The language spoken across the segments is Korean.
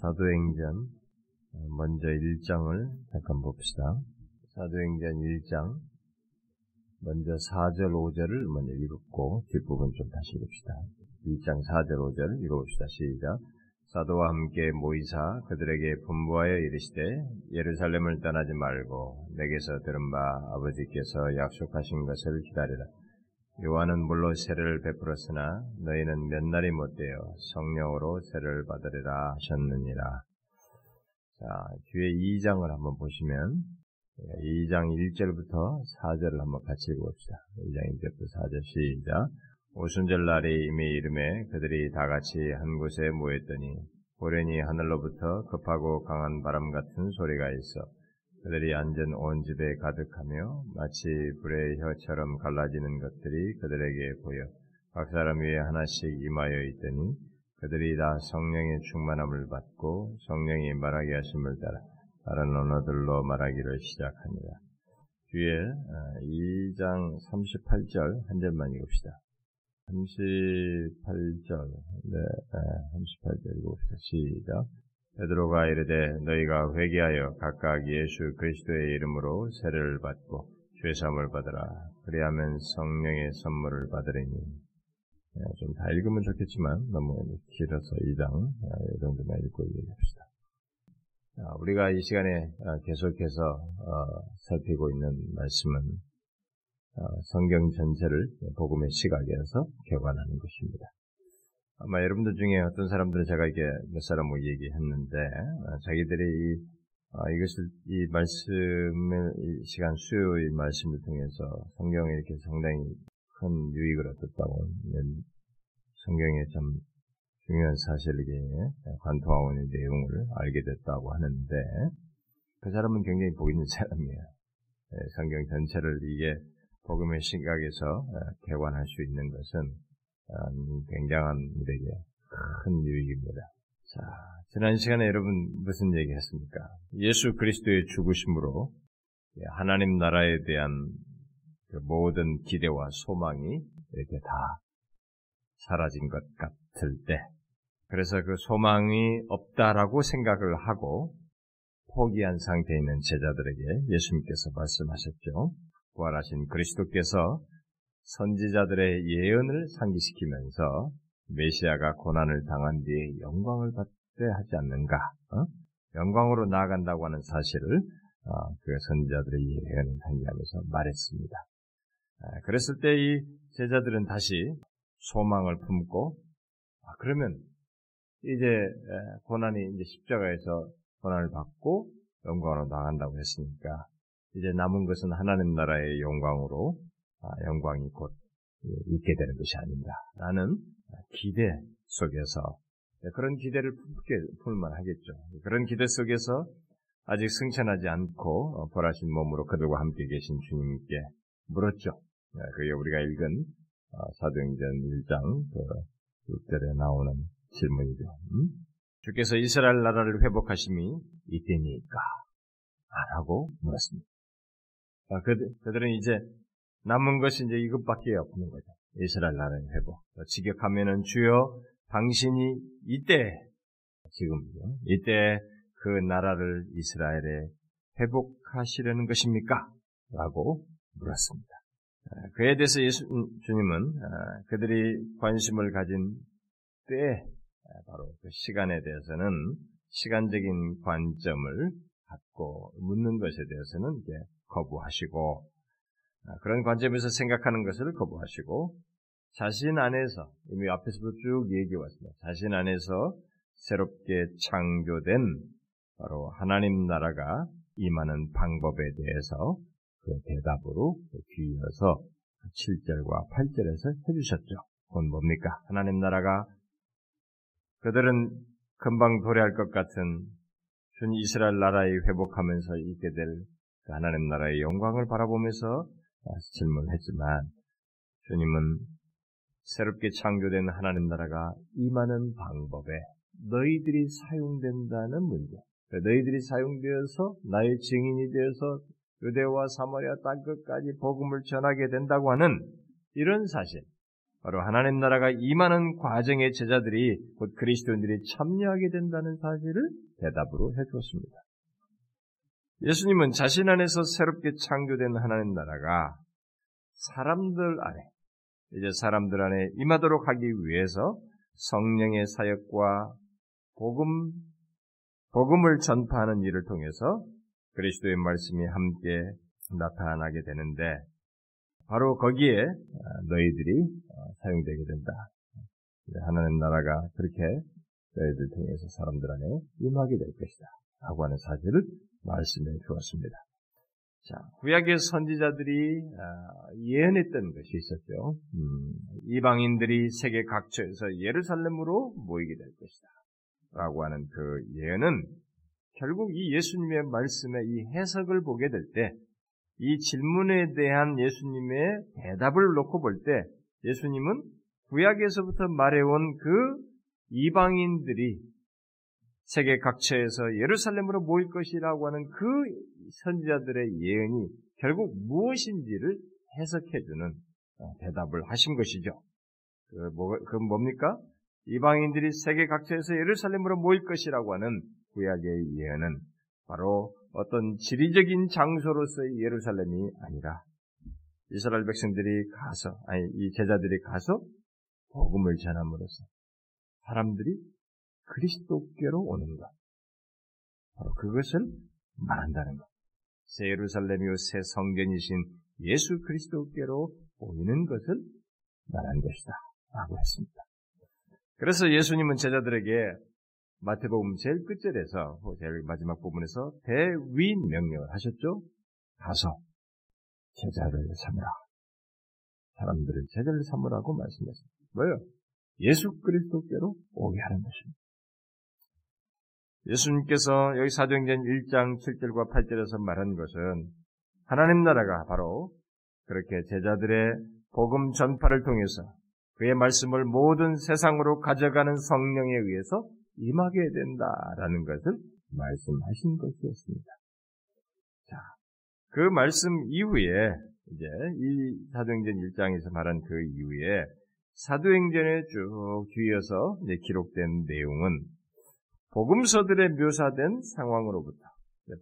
사도행전 먼저 1장을 잠깐 봅시다. 사도행전 1장 먼저 4절 5절을 먼저 읽고 뒷부분 좀 다시 읽읍시다. 1장 4절 5절 읽어봅시다. 시작. 사도와 함께 모이사 그들에게 분부하여 이르시되 예루살렘을 떠나지 말고 내게서 들은 바 아버지께서 약속하신 것을 기다리라. 요한은 물로 세례를 베풀었으나 너희는 몇 날이 못되어 성령으로 세례를 받으리라 하셨느니라. 자, 뒤에 2장을 한번 보시면 2장 1절부터 4절을 한번 같이 읽어봅시다. 2장 1절부터 4절 시작. 오순절 날이 이미 이름에 그들이 다 같이 한 곳에 모였더니 고련히 하늘로부터 급하고 강한 바람 같은 소리가 있어 그들이 앉은 온 집에 가득하며 마치 불의 혀처럼 갈라지는 것들이 그들에게 보여 각 사람 위에 하나씩 임하여 있더니 그들이 다 성령의 충만함을 받고 성령이 말하게 하심을 따라 다른 언어들로 말하기를 시작합니다. 뒤에 2장 38절 한 절만 읽읍시다. 38절, 네, 38절 읽어봅시다. 시작. 베드로가 이르되 너희가 회개하여 각각 예수 그리스도의 이름으로 세례를 받고 죄사함을 받으라. 그리하면 성령의 선물을 받으리니. 네, 좀다 읽으면 좋겠지만 너무 길어서 2장 이 정도만 읽고 얘기합시다. 우리가 이 시간에 계속해서 살피고 있는 말씀은 성경 전체를 복음의 시각에서 개관하는 것입니다. 아마 여러분들 중에 어떤 사람들은 제가 이게 몇 사람하고 얘기했는데 자기들이 이, 이것을 이 말씀을 이 시간 수요일 말씀을 통해서 성경에 이렇게 상당히 큰 유익을 얻었다고 성경에 참 중요한 사실에게 관통하고 있는 내용을 알게 됐다고 하는데 그 사람은 굉장히 복 있는 사람이에요. 성경 전체를 이게 복음의 시각에서 개관할 수 있는 것은 굉장한 우리에게 큰 유익입니다. 자, 지난 시간에 여러분 무슨 얘기 했습니까? 예수 그리스도의 죽으심으로 하나님 나라에 대한 그 모든 기대와 소망이 이렇게 다 사라진 것 같을 때, 그래서 그 소망이 없다라고 생각을 하고 포기한 상태에 있는 제자들에게 예수님께서 말씀하셨죠. 부활하신 그리스도께서 선지자들의 예언을 상기시키면서 메시아가 고난을 당한 뒤에 영광을 받게 하지 않는가? 어? 영광으로 나아간다고 하는 사실을 어, 그 선지자들의 예언을 상기하면서 말했습니다. 아, 그랬을 때 이 제자들은 다시 소망을 품고 아, 그러면 이제 고난이 이제 십자가에서 고난을 받고 영광으로 나간다고 했으니까 이제 남은 것은 하나님 나라의 영광으로 아, 영광이 곧 있게 되는 것이 아닌가 라는 기대 속에서 그런 기대를 품게 풀만 하겠죠. 그런 기대 속에서 아직 승천하지 않고 어, 벌하신 몸으로 그들과 함께 계신 주님께 물었죠. 네, 그게 우리가 읽은 어, 사도행전 1장 6절에 그 나오는 질문이죠. 음? 주께서 이스라엘 나라를 회복하심이 이때니까? 라고 물었습니다. 아, 그들, 그들은 이제 남은 것이 이제 이것밖에 없는 거죠. 이스라엘 나라의 회복. 직역하면은 주여 당신이 이때 지금 이때 그 나라를 이스라엘에 회복하시려는 것입니까? 라고 물었습니다. 아, 그에 대해서 예수 주님은 아, 그들이 관심을 가진 때 바로 그 시간에 대해서는 시간적인 관점을 갖고 묻는 것에 대해서는 이제 거부하시고 아, 그런 관점에서 생각하는 것을 거부하시고 자신 안에서 이미 앞에서도 쭉 얘기해 왔습니다. 자신 안에서 새롭게 창조된 바로 하나님 나라가 임하는 방법에 대해서 그 대답으로 뒤이어서 7절과 8절에서 해주셨죠. 그건 뭡니까? 하나님 나라가 그들은 금방 도래할 것 같은 준 이스라엘 나라에 회복하면서 있게 될그 하나님 나라의 영광을 바라보면서 질문을 했지만 주님은 새롭게 창조된 하나님 나라가 임하는 방법에 너희들이 사용된다는 문제, 너희들이 사용되어서 나의 증인이 되어서 유대와 사마리아 땅 끝까지 복음을 전하게 된다고 하는 이런 사실, 바로 하나님 나라가 임하는 과정의 제자들이 곧 그리스도인들이 참여하게 된다는 사실을 대답으로 해주었습니다. 예수님은 자신 안에서 새롭게 창조된 하나님 나라가 사람들 안에 이제 사람들 안에 임하도록 하기 위해서 성령의 사역과 복음 복음을 전파하는 일을 통해서 그리스도의 말씀이 함께 나타나게 되는데 바로 거기에 너희들이 사용되게 된다. 하나님 나라가 그렇게 너희들 통해서 사람들 안에 임하게 될 것이다. 라고 하는 사실을 말씀해 주었습니다. 자, 구약의 선지자들이 아, 예언했던 것이 있었죠. 음, 이방인들이 세계 각처에서 예루살렘으로 모이게 될 것이다. 라고 하는 그 예언은 결국 이 예수님의 말씀의 이 해석을 보게 될 때, 이 질문에 대한 예수님의 대답을 놓고 볼 때, 예수님은 구약에서부터 말해온 그 이방인들이 세계 각처에서 예루살렘으로 모일 것이라고 하는 그 선지자들의 예언이 결국 무엇인지를 해석해주는 어, 대답을 하신 것이죠. 그, 뭐, 그 뭡니까? 이방인들이 세계 각처에서 예루살렘으로 모일 것이라고 하는 구약의 예언은 바로 어떤 지리적인 장소로서의 예루살렘이 아니라 이스라엘 백성들이 가서, 아니, 이 제자들이 가서 복음을 전함으로써 사람들이 그리스도께로 오는 것. 바로 그것을 말한다는 것. 새 예루살렘이요 새 성전이신 예수 그리스도께로 오이는 것을 말한 것이다. 라고 했습니다. 그래서 예수님은 제자들에게 마태복음 제일 끝절에서 제일 마지막 부분에서 대위 명령을 하셨죠. 가서 제자를 삼으라. 사람들을 제자를 삼으라고 말씀했습니다. 뭐요? 예수 그리스도께로 오게 하는 것입니다. 예수님께서 여기 사도행전 1장 7절과 8절에서 말한 것은 하나님 나라가 바로 그렇게 제자들의 복음 전파를 통해서 그의 말씀을 모든 세상으로 가져가는 성령에 의해서 임하게 된다라는 것을 말씀하신 것이었습니다. 자, 그 말씀 이후에 이제 이 사도행전 1장에서 말한 그 이후에 사도행전에 쭉 뒤이어서 기록된 내용은 복음서들의 묘사된 상황으로부터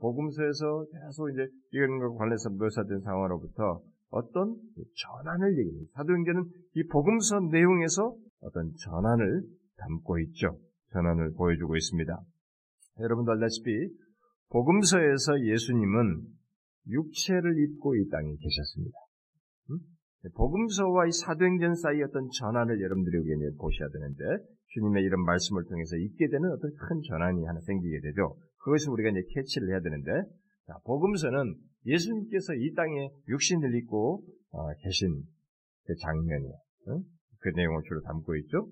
복음서에서 계속 이제 이런 것과 관련해서 묘사된 상황으로부터 어떤 전환을 얘기합니다. 사도행전은 이 복음서 내용에서 어떤 전환을 담고 있죠. 전환을 보여주고 있습니다. 여러분도 알다시피 복음서에서 예수님은 육체를 입고 이 땅에 계셨습니다. 복음서와 이 사도행전 사이 어떤 전환을 여러분들이 보셔야 되는데 주님의 이런 말씀을 통해서 있게 되는 어떤 큰 전환이 하나 생기게 되죠. 그것을 우리가 이제 캐치를 해야 되는데, 자, 복음서는 예수님께서 이 땅에 육신을 입고 어, 계신 그 장면이에요. 어? 그 내용을 주로 담고 있죠.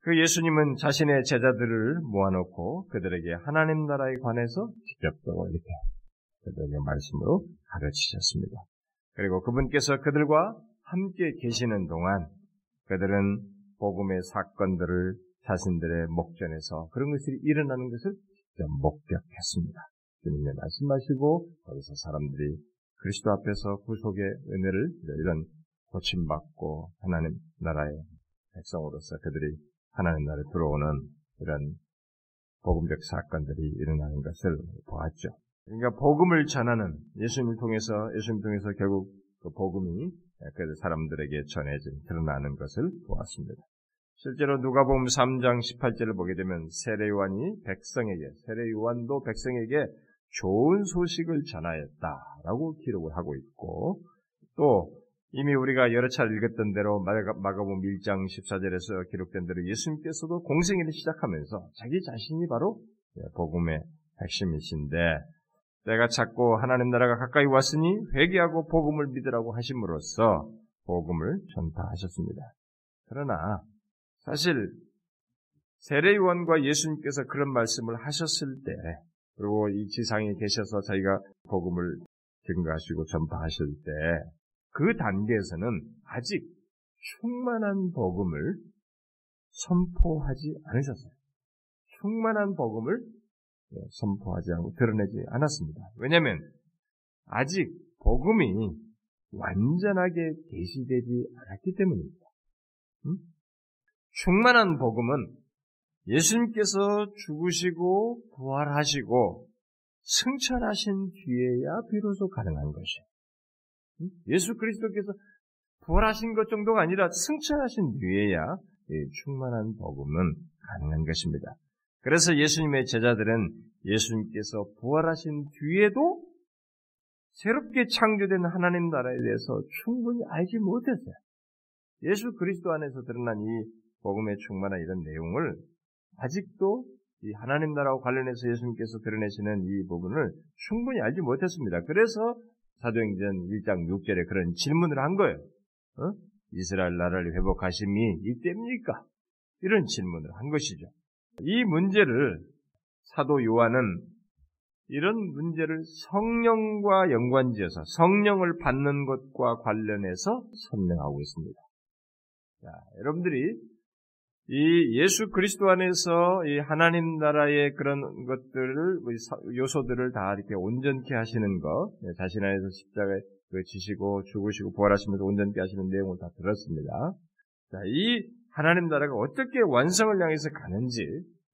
그 예수님은 자신의 제자들을 모아놓고 그들에게 하나님 나라에 관해서 직접적으로 이렇게 그들에게 말씀으로 가르치셨습니다. 그리고 그분께서 그들과 함께 계시는 동안 그들은 복음의 사건들을 자신들의 목전에서 그런 것이 일어나는 것을 직접 목격했습니다. 주님의 말씀하시고 거기서 사람들이 그리스도 앞에서 구속의 은혜를 이런 고침받고 하나님 나라의 백성으로서 그들이 하나님 나라에 들어오는 이런 복음적 사건들이 일어나는 것을 보았죠. 그러니까 복음을 전하는 예수님을 통해서 예수님 통해서 결국 그 복음이 그 사람들에게 전해진 드러나는 것을 보았습니다. 실제로 누가복음 3장 18절을 보게 되면 세례요한이 백성에게 세례요한도 백성에게 좋은 소식을 전하였다라고 기록을 하고 있고 또 이미 우리가 여러 차례 읽었던 대로 마가복음 1장 14절에서 기록된 대로 예수님께서도 공생애를 시작하면서 자기 자신이 바로 복음의 핵심이신데 내가 찾고 하나님 나라가 가까이 왔으니 회개하고 복음을 믿으라고 하심으로써 복음을 전파하셨습니다. 그러나 사실 세례요한과 예수님께서 그런 말씀을 하셨을 때 그리고 이 지상에 계셔서 자기가 복음을 증거하시고 전파하실 때 그 단계에서는 아직 충만한 복음을 선포하지 않으셨어요. 충만한 복음을 선포하지 않고 드러내지 않았습니다. 왜냐하면 아직 복음이 완전하게 계시되지 않았기 때문입니다. 음? 충만한 복음은 예수님께서 죽으시고 부활하시고 승천하신 뒤에야 비로소 가능한. 음? 예수 그리스도께서 부활하신 것 정도가 아니라 승천하신 뒤에야 충만한 복음은 가능한 것입니다. 그래서 예수님의 제자들은 예수님께서 부활하신 뒤에도 새롭게 창조된 하나님 나라에 대해서 충분히 알지 못했어요. 예수 그리스도 안에서 드러난 이 복음의 충만한 이런 내용을 아직도 이 하나님 나라와 관련해서 예수님께서 드러내시는 이 부분을 충분히 알지 못했습니다. 그래서 사도행전 1장 6절에 그런 질문을 한 거예요. 어? 이스라엘 나라를 회복하심이 이때입니까? 이런 질문을 한 것이죠. 이 문제를 사도 요한은 이런 문제를 성령과 연관지어서 성령을 받는 것과 관련해서 설명하고 있습니다. 자, 여러분들이 이 예수 그리스도 안에서 이 하나님 나라의 그런 것들을 요소들을 다 이렇게 온전케 하시는 것, 네, 자신 안에서 십자가에 그 지시고 죽으시고 부활하시면서 온전케 하시는 내용을 다 들었습니다. 자, 이 하나님 나라가 어떻게 완성을 향해서 가는지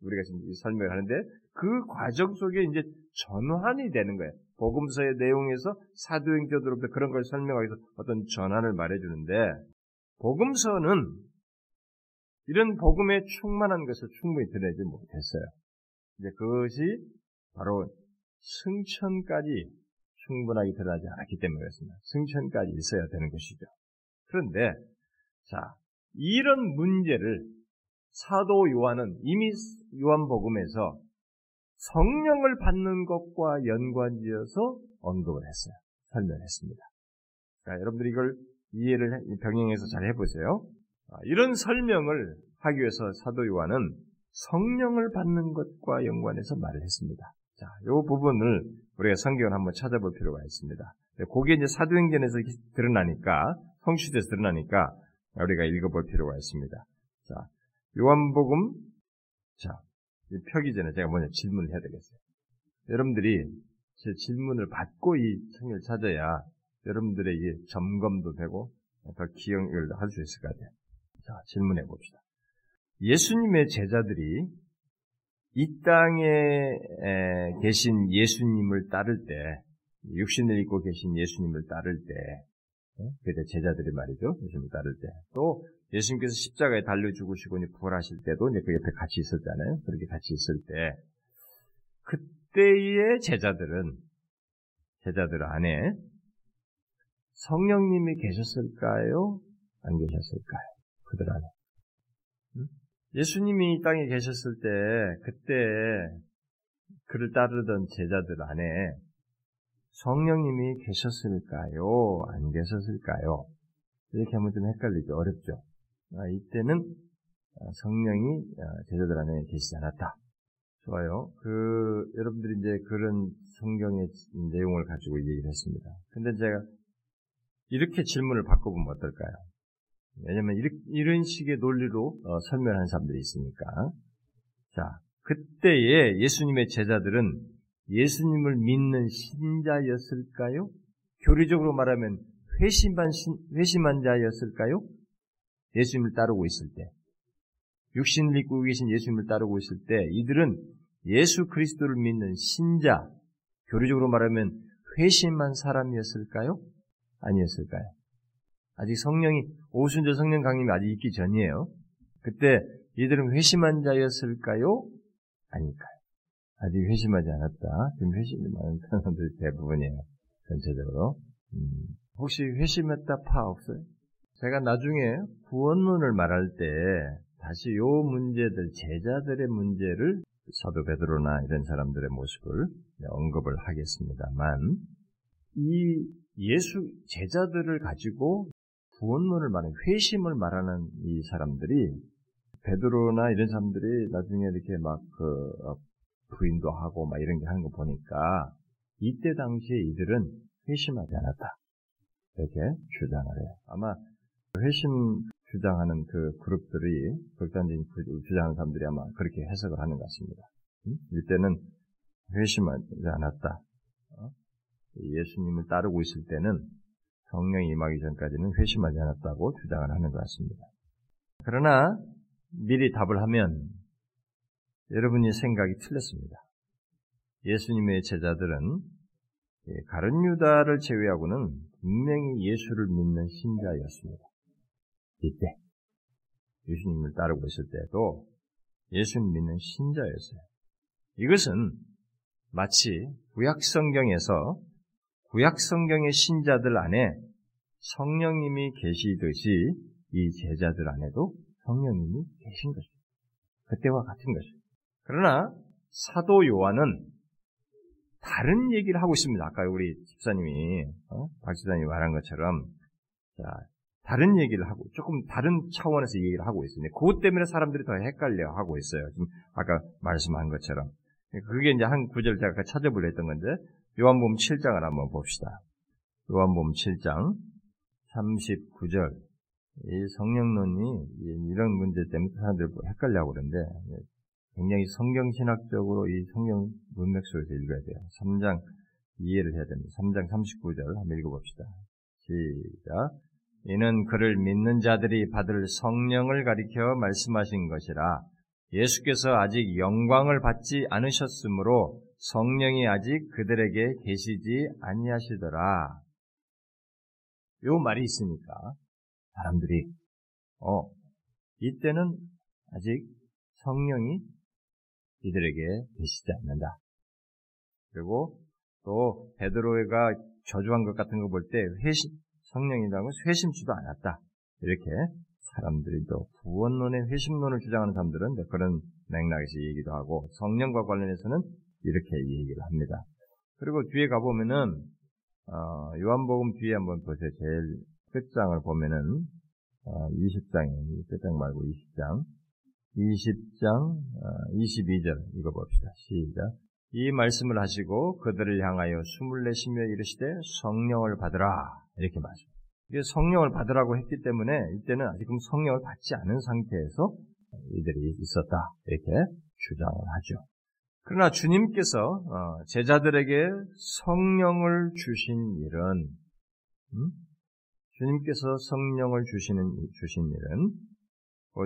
우리가 지금 설명을 하는데 그 과정 속에 이제 전환이 되는 거예요. 복음서의 내용에서 사도행전으로부터 그런 걸 설명하기 위해서 어떤 전환을 말해주는데 복음서는 이런 복음에 충만한 것을 충분히 드러내지 못했어요. 이제 그것이 바로 승천까지 충분하게 드러나지 않았기 때문에 그렇습니다. 승천까지 있어야 되는 것이죠. 그런데 자 이런 문제를 사도 요한은 이미 요한복음에서 성령을 받는 것과 연관지어서 언급을 했어요. 설명했습니다. 자, 여러분들이 이걸 이해를 병행해서 잘 해보세요. 아, 이런 설명을 하기 위해서 사도 요한은 성령을 받는 것과 연관해서 말을 했습니다. 자, 이 부분을 우리가 성경을 한번 찾아볼 필요가 있습니다. 그게 이제 사도행전에서 드러나니까 성취돼서 드러나니까 우리가 읽어볼 필요가 있습니다. 자, 요한복음 자, 펴기 전에 제가 먼저 질문을 해야 되겠어요. 여러분들이 제 질문을 받고 이 성경을 찾아야 여러분들의 이 점검도 되고 더 기억을 할 수 있을 것 같아요. 자, 질문해 봅시다. 예수님의 제자들이 이 땅에 계신 예수님을 따를 때, 육신을 입고 계신 예수님을 따를 때, 어? 그때 제자들이 말이죠. 예수님을 따를 때. 또 예수님께서 십자가에 달려 죽으시고 부활하실 때도 이제 그 옆에 같이 있었잖아요. 그렇게 같이 있을 때, 그때의 제자들은, 제자들 안에 성령님이 계셨을까요? 안 계셨을까요? 그들 안에. 예수님이 이 땅에 계셨을 때, 그때 그를 따르던 제자들 안에 성령님이 계셨을까요? 안 계셨을까요? 이렇게 하면 좀 헷갈리죠. 어렵죠. 아, 이때는 성령이 제자들 안에 계시지 않았다. 좋아요. 그, 여러분들이 이제 그런 성경의 내용을 가지고 얘기를 했습니다. 근데 제가 이렇게 질문을 바꿔보면 어떨까요? 왜냐면 이런 식의 논리로 어, 설명하는 사람들이 있으니까. 자, 그때에 예수님의 제자들은 예수님을 믿는 신자였을까요? 교리적으로 말하면 회심한, 회심한 자였을까요? 예수님을 따르고 있을 때. 육신을 입고 계신 예수님을 따르고 있을 때 이들은 예수 그리스도를 믿는 신자, 교리적으로 말하면 회심한 사람이었을까요? 아니었을까요? 아직 성령이 오순절 성령 강림이 아직 있기 전이에요. 그때 이들은 회심한 자였을까요? 아닐까요? 아직 회심하지 않았다. 지금 회심이 많은 사람들이 대부분이에요. 전체적으로. 음, 혹시 회심했다 파 없어요? 제가 나중에 구원론을 말할 때 다시 요 문제들, 제자들의 문제를 사도 베드로나 이런 사람들의 모습을 언급을 하겠습니다만 이 예수 제자들을 가지고 구원론을 말하는 회심을 말하는 이 사람들이 베드로나 이런 사람들이 나중에 이렇게 막그 어, 부인도 하고 막 이런 게 하는 거 보니까 이때 당시에 이들은 회심하지 않았다 이렇게 주장을 해요. 아마 회심 주장하는 그 그룹들이 극단적인 주장하는 사람들이 아마 그렇게 해석을 하는 것 같습니다. 이때는 회심하지 않았다. 어? 예수님을 따르고 있을 때는 성령이 임하기 전까지는 회심하지 않았다고 주장을 하는 것 같습니다. 그러나 미리 답을 하면 여러분이 생각이 틀렸습니다. 예수님의 제자들은 가른 유다를 제외하고는 분명히 예수를 믿는 신자였습니다. 이때 예수님을 따르고 있을 때도 예수님 믿는 신자였어요. 이것은 마치 구약 성경에서 구약 성경의 신자들 안에 성령님이 계시듯이 이 제자들 안에도 성령님이 계신 것입니다. 그때와 같은 것입니다. 그러나 사도 요한은 다른 얘기를 하고 있습니다. 아까 우리 집사님이 어? 박 집사님이 말한 것처럼 자, 다른 얘기를 하고 조금 다른 차원에서 얘기를 하고 있습니다. 그것 때문에 사람들이 더 헷갈려 하고 있어요. 지금 아까 말씀한 것처럼 그게 이제 한 구절 제가 찾아보려 했던 건데 요한복음 7장을 한번 봅시다. 요한복음 7장 39절 이 성령론이 이런 문제 때문에 사람들이 뭐 헷갈려하고 그러는데 굉장히 성경신학적으로 이 성경 문맥 속에서 읽어야 돼요. 3장 이해를 해야 됩니다. 3장 39절 한번 읽어봅시다. 시작. 이는 그를 믿는 자들이 받을 성령을 가리켜 말씀하신 것이라 예수께서 아직 영광을 받지 않으셨으므로 성령이 아직 그들에게 계시지 아니하시더라. 요 말이 있으니까 사람들이 어 이때는 아직 성령이 이들에게 계시지 않는다. 그리고 또 베드로가 저주한 것 같은 거 볼 때 회심 성령이라는 건 회심치도 않았다. 이렇게 사람들이 또 구원론의 회심론을 주장하는 사람들은 그런 맥락에서 얘기도 하고 성령과 관련해서는 이렇게 얘기를 합니다. 그리고 뒤에 가보면은 어, 요한복음 뒤에 한번 보세요. 제일 끝장을 보면은 어, 20장이에요. 끝장 말고 20장. 20장 어, 22절 이거 봅시다. 시작. 이 말씀을 하시고 그들을 향하여 숨을 내쉬며 이르시되 성령을 받으라 이렇게 말씀. 이게 성령을 받으라고 했기 때문에 이때는 아직은 성령을 받지 않은 상태에서 이들이 있었다 이렇게 주장을 하죠. 그러나 주님께서 어, 제자들에게 성령을 주신 일은 음? 주님께서 성령을 주시는 주신 일은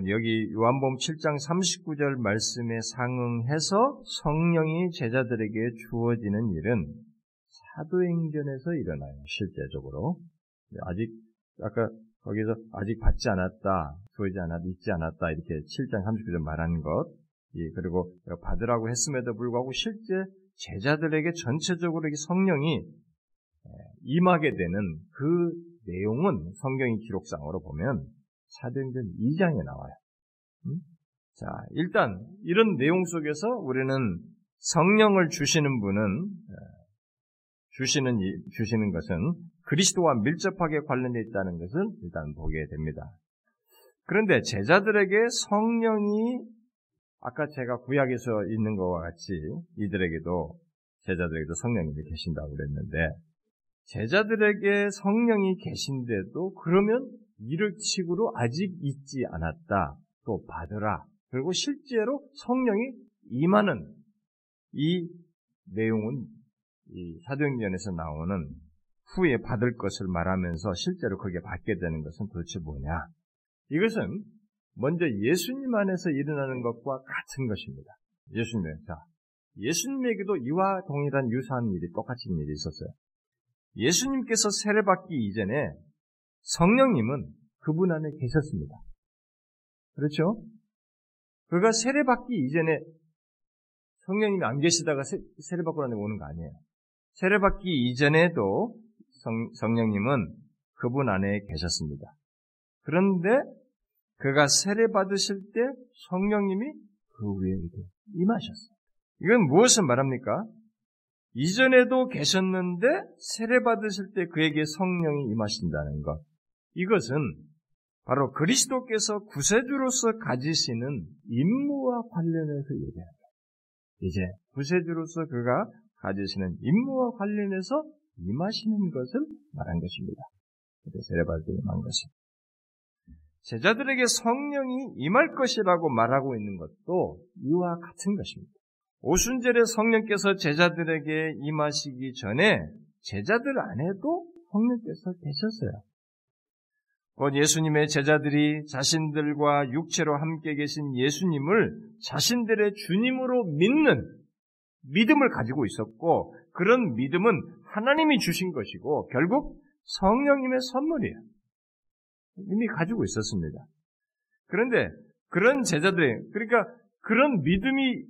여기 요한복음 7장 39절 말씀에 상응해서 성령이 제자들에게 주어지는 일은 사도행전에서 일어나요. 실제적으로 아직 아까 거기서 아직 받지 않았다, 주어지지 않았다, 있지 않았다 이렇게 7장 39절 말한 것 예, 그리고 받으라고 했음에도 불구하고 실제 제자들에게 전체적으로 성령이 임하게 되는 그 내용은 성경의 기록상으로 보면 사도행전 2장에 나와요. 음? 자, 일단 이런 내용 속에서 우리는 성령을 주시는 분은 주시는 주시는 것은 그리스도와 밀접하게 관련되어 있다는 것을 일단 보게 됩니다. 그런데 제자들에게 성령이 아까 제가 구약에서 있는 것과 같이 이들에게도 제자들에게도 성령님이 계신다고 그랬는데 제자들에게 성령이 계신데도 그러면 이를 치고로 아직 있지 않았다. 또 받으라. 그리고 실제로 성령이 임하는 이 내용은 이 사도행전에서 나오는 후에 받을 것을 말하면서 실제로 그게 받게 되는 것은 도대체 뭐냐? 이것은 먼저 예수님 안에서 일어나는 것과 같은 것입니다. 예수님, 자, 예수님에게도 이와 동일한 유사한 일이 똑같은 일이 있었어요. 예수님께서 세례받기 이전에 성령님은 그분 안에 계셨습니다. 그렇죠? 그가 세례받기 이전에 성령님이 안 계시다가 세례받고 나서 오는 거 아니에요. 세례받기 이전에도 성, 성령님은 그분 안에 계셨습니다. 그런데 그가 세례 받으실 때 성령님이 그 위에 임하셨어요. 이건 무엇을 말합니까? 이전에도 계셨는데 세례 받으실 때 그에게 성령이 임하신다는 것. 이것은 바로 그리스도께서 구세주로서 가지시는 임무와 관련해서 얘기합니다. 이제 구세주로서 그가 가지시는 임무와 관련해서 임하시는 것을 말한 것입니다. 세례 받을 때 임한 것이. 제자들에게 성령이 임할 것이라고 말하고 있는 것도 이와 같은 것입니다. 오순절에 성령께서 제자들에게 임하시기 전에 제자들 안에도 성령께서 계셨어요. 곧 예수님의 제자들이 자신들과 육체로 함께 계신 예수님을 자신들의 주님으로 믿는 믿음을 가지고 있었고 그런 믿음은 하나님이 주신 것이고 결국 성령님의 선물이에요. 이미 가지고 있었습니다. 그런데 그런 제자들, 그러니까 그런 믿음이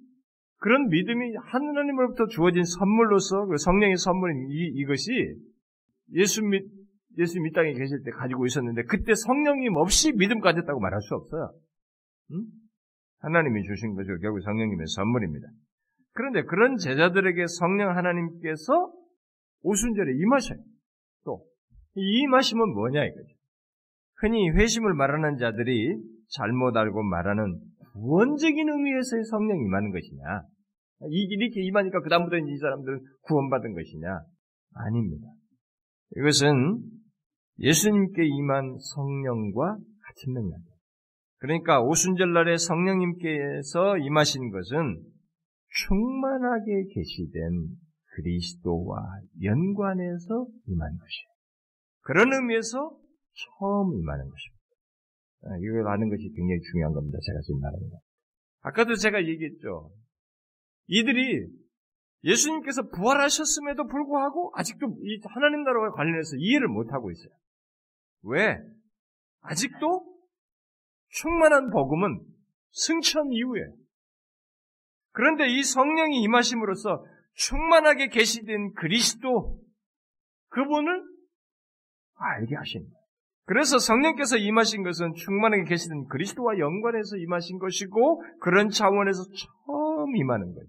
그런 믿음이 하나님으로부터 주어진 선물로서 그 성령의 선물인 이, 이것이 예수 믿 예수님 이 땅에 계실 때 가지고 있었는데 그때 성령님 없이 믿음 가졌다고 말할 수 없어요. 응? 하나님이 주신 것이 결국 성령님의 선물입니다. 그런데 그런 제자들에게 성령 하나님께서 오순절에 임하셔요. 또, 이 임하심은 뭐냐 이거죠. 흔히 회심을 말하는 자들이 잘못 알고 말하는 구원적인 의미에서의 성령이 임하는 것이냐. 이렇게 임하니까 그다음부터 이 사람들은 구원받은 것이냐. 아닙니다. 이것은 예수님께 임한 성령과 같은 맥락이에요. 그러니까 오순절날에 성령님께서 임하신 것은 충만하게 계시된 그리스도와 연관해서 임한 것이에요. 그런 의미에서 처음 임하는 것입니다. 아, 이걸 아는 것이 굉장히 중요한 겁니다. 제가 지금 말하는 거. 아까도 제가 얘기했죠. 이들이 예수님께서 부활하셨음에도 불구하고 아직도 이 하나님 나라와 관련해서 이해를 못하고 있어요. 왜? 아직도 충만한 복음은 승천 이후에 그런데 이 성령이 임하심으로써 충만하게 계시된 그리스도 그분을 알게 하십니다. 그래서 성령께서 임하신 것은 충만하게 계시던 그리스도와 연관해서 임하신 것이고 그런 차원에서 처음 임하는 거예요.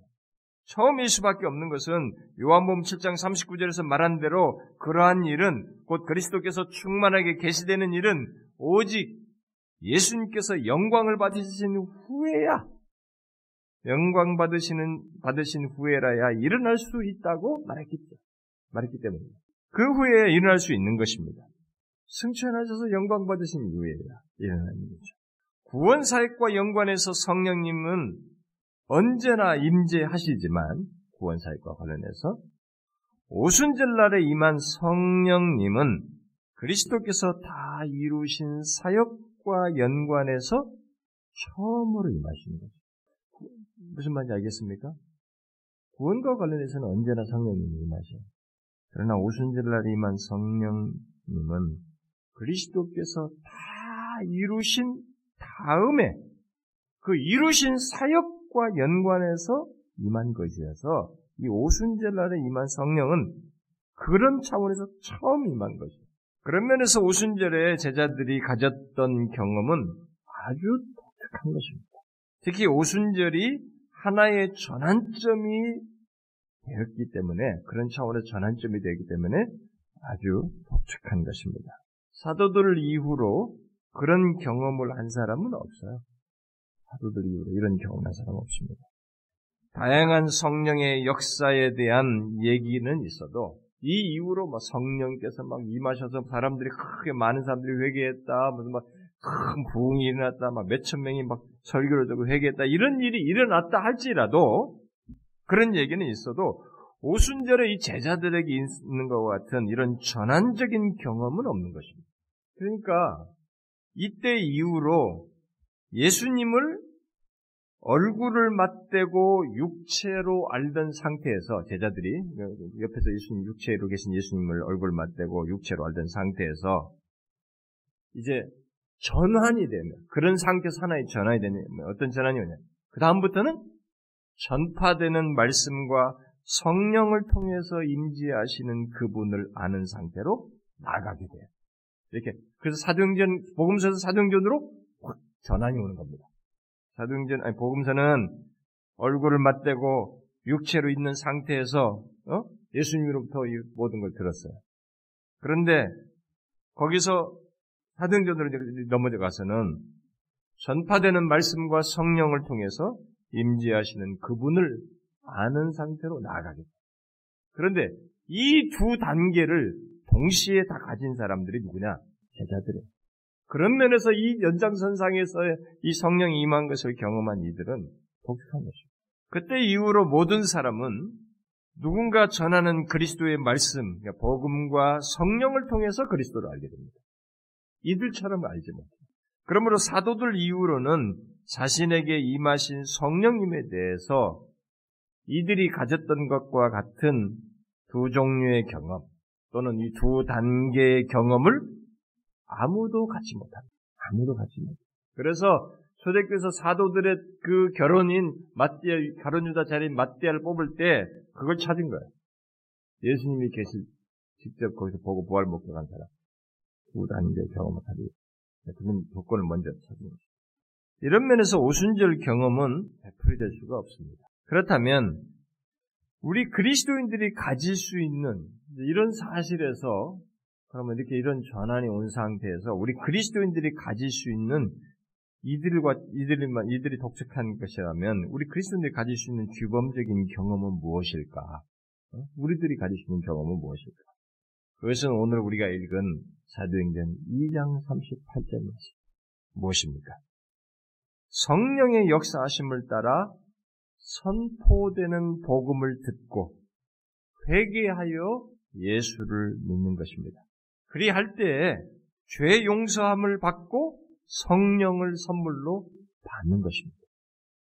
처음일 수밖에 없는 것은 요한복음 7장 39절에서 말한 대로 그러한 일은 곧 그리스도께서 충만하게 계시되는 일은 오직 예수님께서 영광을 받으신 후에야 영광 받으시는 받으신 후에라야 일어날 수 있다고 말했기 말했기 때문에 그 후에 일어날 수 있는 것입니다. 승천하셔서 영광 받으신 이후에야 일어나는 거죠. 구원 사역과 연관해서 성령님은 언제나 임재하시지만 구원 사역과 관련해서 오순절 날에 임한 성령님은 그리스도께서 다 이루신 사역과 연관해서 처음으로 임하시는 거죠. 무슨 말인지 알겠습니까? 구원과 관련해서는 언제나 성령님이 임하셔. 그러나 오순절날 임한 성령님은 그리스도께서 다 이루신 다음에 그 이루신 사역과 연관해서 임한 것이어서 이 오순절날에 임한 성령은 그런 차원에서 처음 임한 것이에요. 그런 면에서 오순절에 제자들이 가졌던 경험은 아주 독특한 것입니다. 특히 오순절이 하나의 전환점이 되었기 때문에 그런 차원의 전환점이 되기 때문에 아주 독특한 것입니다. 사도들 이후로 그런 경험을 한 사람은 없어요. 사도들 이후로 이런 경험한 사람 없습니다. 다양한 성령의 역사에 대한 얘기는 있어도 이 이후로 뭐 성령께서 막 임하셔서 사람들이 크게 많은 사람들이 회개했다, 무슨 막 큰 부흥이 일어났다, 막 몇천 명이 막 설교를 듣고 회개했다 이런 일이 일어났다 할지라도 그런 얘기는 있어도 오순절에 이 제자들에게 있는 것과 같은 이런 전환적인 경험은 없는 것입니다. 그러니까 이때 이후로 예수님을 얼굴을 맞대고 육체로 알던 상태에서 제자들이 옆에서 예수님 육체로 계신 예수님을 얼굴 맞대고 육체로 알던 상태에서 이제 전환이 되면 그런 상태에서 하나의 전환이 되면 어떤 전환이 오냐? 그 다음부터는 전파되는 말씀과 성령을 통해서 임지하시는 그분을 아는 상태로 나가게 돼요. 이렇게 그래서 사도행전 복음서에서 사도행전으로 확 전환이 오는 겁니다. 사도행전 아니 복음서는 얼굴을 맞대고 육체로 있는 상태에서 어? 예수님으로부터 이 모든 걸 들었어요. 그런데 거기서 사도행전으로 넘어져 가서는 전파되는 말씀과 성령을 통해서 임지하시는 그분을 아는 상태로 나아가게 돼요. 그런데 이 두 단계를 동시에 다 가진 사람들이 누구냐? 제자들이에요. 그런 면에서 이 연장선상에서 이 성령이 임한 것을 경험한 이들은 독특한 것입니다. 그때 이후로 모든 사람은 누군가 전하는 그리스도의 말씀, 그러니까 복음과 성령을 통해서 그리스도를 알게 됩니다. 이들처럼 알지 못해. 그러므로 사도들 이후로는 자신에게 임하신 성령님에 대해서 이들이 가졌던 것과 같은 두 종류의 경험 또는 이 두 단계의 경험을 아무도 갖지 못합니다. 아무도 갖지 못합니다. 그래서 초대교회에서 사도들의 그 결혼인 마띠아, 가론유다 자리인 마띠아를 뽑을 때 그걸 찾은 거예요. 예수님이 계실, 직접 거기서 보고 부활 목격한 사람. 두 단계의 경험을 가지고. 그런 조건을 먼저 찾은 거죠. 이런 면에서 오순절 경험은 베풀이 될 수가 없습니다. 그렇다면 우리 그리스도인들이 가질 수 있는 이런 사실에서 그러면 이렇게 이런 전환이 온 상태에서 우리 그리스도인들이 가질 수 있는 이들과 이들만 이들이 독특한 것이라면 우리 그리스도인들이 가질 수 있는 규범적인 경험은 무엇일까? 어? 우리들이 가질 수 있는 경험은 무엇일까? 그것은 오늘 우리가 읽은 사도행전 2장 38절 말씀 무엇입니까? 성령의 역사하심을 따라 선포되는 복음을 듣고 회개하여 예수를 믿는 것입니다. 그리할 때죄 용서함을 받고 성령을 선물로 받는 것입니다.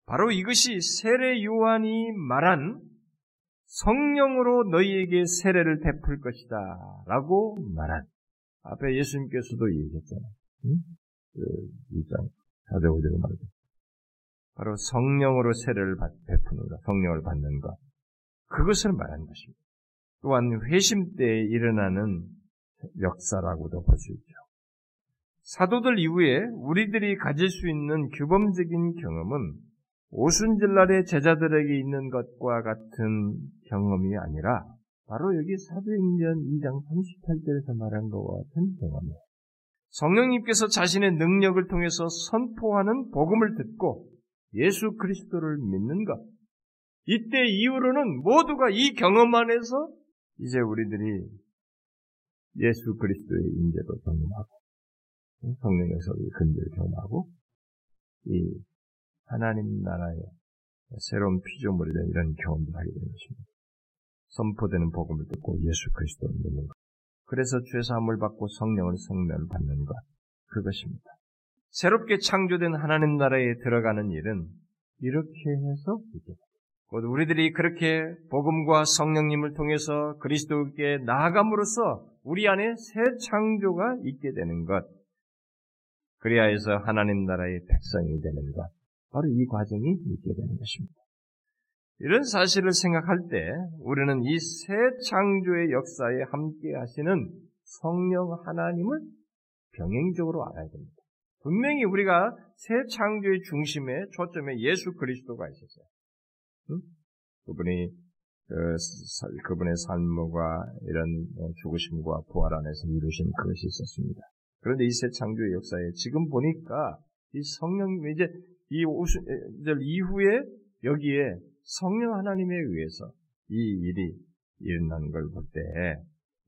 바로 이것이 세례 요한이 말한 성령으로 너희에게 세례를 베풀 것이다 라고 말한 앞에 예수님께서도 얘기했잖아요. 응? 그 1장 4대 5절에 말했죠. 바로 성령으로 세례를 베푸는 것, 성령을 받는 것. 그것을 말하는 것입니다. 또한 회심 때에 일어나는 역사라고도 볼 수 있죠. 사도들 이후에 우리들이 가질 수 있는 규범적인 경험은 오순절날의 제자들에게 있는 것과 같은 경험이 아니라 바로 여기 사도행전 2장 38절에서 말한 것과 같은 경험이에요. 성령님께서 자신의 능력을 통해서 선포하는 복음을 듣고 예수 그리스도를 믿는 것. 이때 이후로는 모두가 이 경험 안에서 이제 우리들이 예수 그리스도의 인재도 경험하고 성령에서 근대를 경험하고 이 하나님 나라의 새로운 피조물이 된 이런 경험을 하게 되는 것입니다. 선포되는 복음을 듣고 예수 그리스도를 믿는 것. 그래서 죄사함을 받고 성령을 성령을 받는 것. 그것입니다. 새롭게 창조된 하나님 나라에 들어가는 일은 이렇게 해서 곧 우리들이 그렇게 복음과 성령님을 통해서 그리스도께 나아감으로써 우리 안에 새 창조가 있게 되는 것. 그리하여서 하나님 나라의 백성이 되는 것. 바로 이 과정이 있게 되는 것입니다. 이런 사실을 생각할 때 우리는 이 새 창조의 역사에 함께 하시는 성령 하나님을 병행적으로 알아야 됩니다. 분명히 우리가 새 창조의 중심에 초점에 예수 그리스도가 있었어요. 응? 그분이 그, 그분의 삶과 이런 어, 죽으심과 부활 안에서 이루신 그것이 있었습니다. 그런데 이 새 창조의 역사에 지금 보니까 이 성령 이제 이 오순절 이후에 여기에 성령 하나님에 의해서 이 일이 일어난 걸 볼 때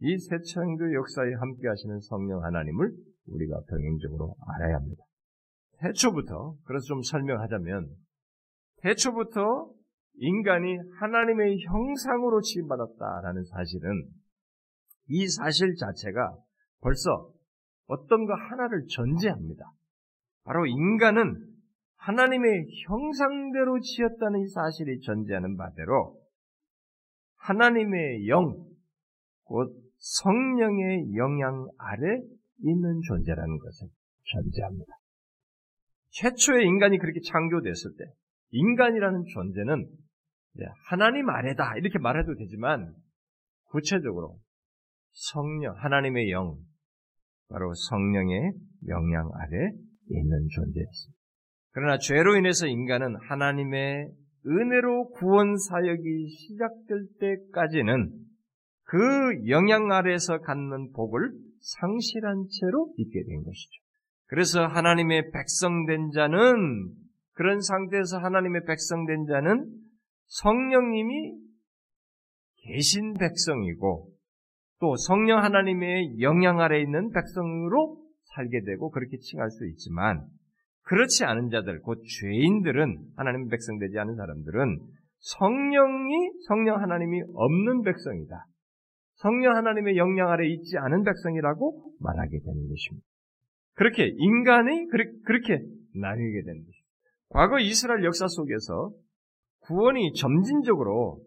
이 새 창조 역사에 함께 하시는 성령 하나님을 우리가 병행적으로 알아야 합니다. 태초부터, 그래서 좀 설명하자면, 태초부터 인간이 하나님의 형상으로 지음받았다라는 사실은 이 사실 자체가 벌써 어떤 거 하나를 전제합니다. 바로 인간은 하나님의 형상대로 지었다는 이 사실이 전제하는 바대로 하나님의 영, 곧 성령의 영향 아래 있는 존재라는 것을 전제합니다. 최초의 인간이 그렇게 창조됐을 때 인간이라는 존재는 하나님 아래다 이렇게 말해도 되지만 구체적으로 성령, 하나님의 영, 바로 성령의 영향 아래 있는 존재였습니다. 그러나 죄로 인해서 인간은 하나님의 은혜로 구원 사역이 시작될 때까지는 그 영향 아래에서 갖는 복을 상실한 채로 있게 된 것이죠. 그래서 하나님의 백성된 자는 그런 상태에서 하나님의 백성된 자는 성령님이 계신 백성이고 또 성령 하나님의 영향 아래 있는 백성으로 살게 되고 그렇게 칭할 수 있지만 그렇지 않은 자들, 곧 죄인들은 하나님 백성 되지 않은 사람들은 성령이 성령 하나님이 없는 백성이다. 성령 하나님의 영향 아래 있지 않은 백성이라고 말하게 되는 것입니다. 그렇게 인간이 그렇게 나뉘게 되는 것입니다. 과거 이스라엘 역사 속에서 구원이 점진적으로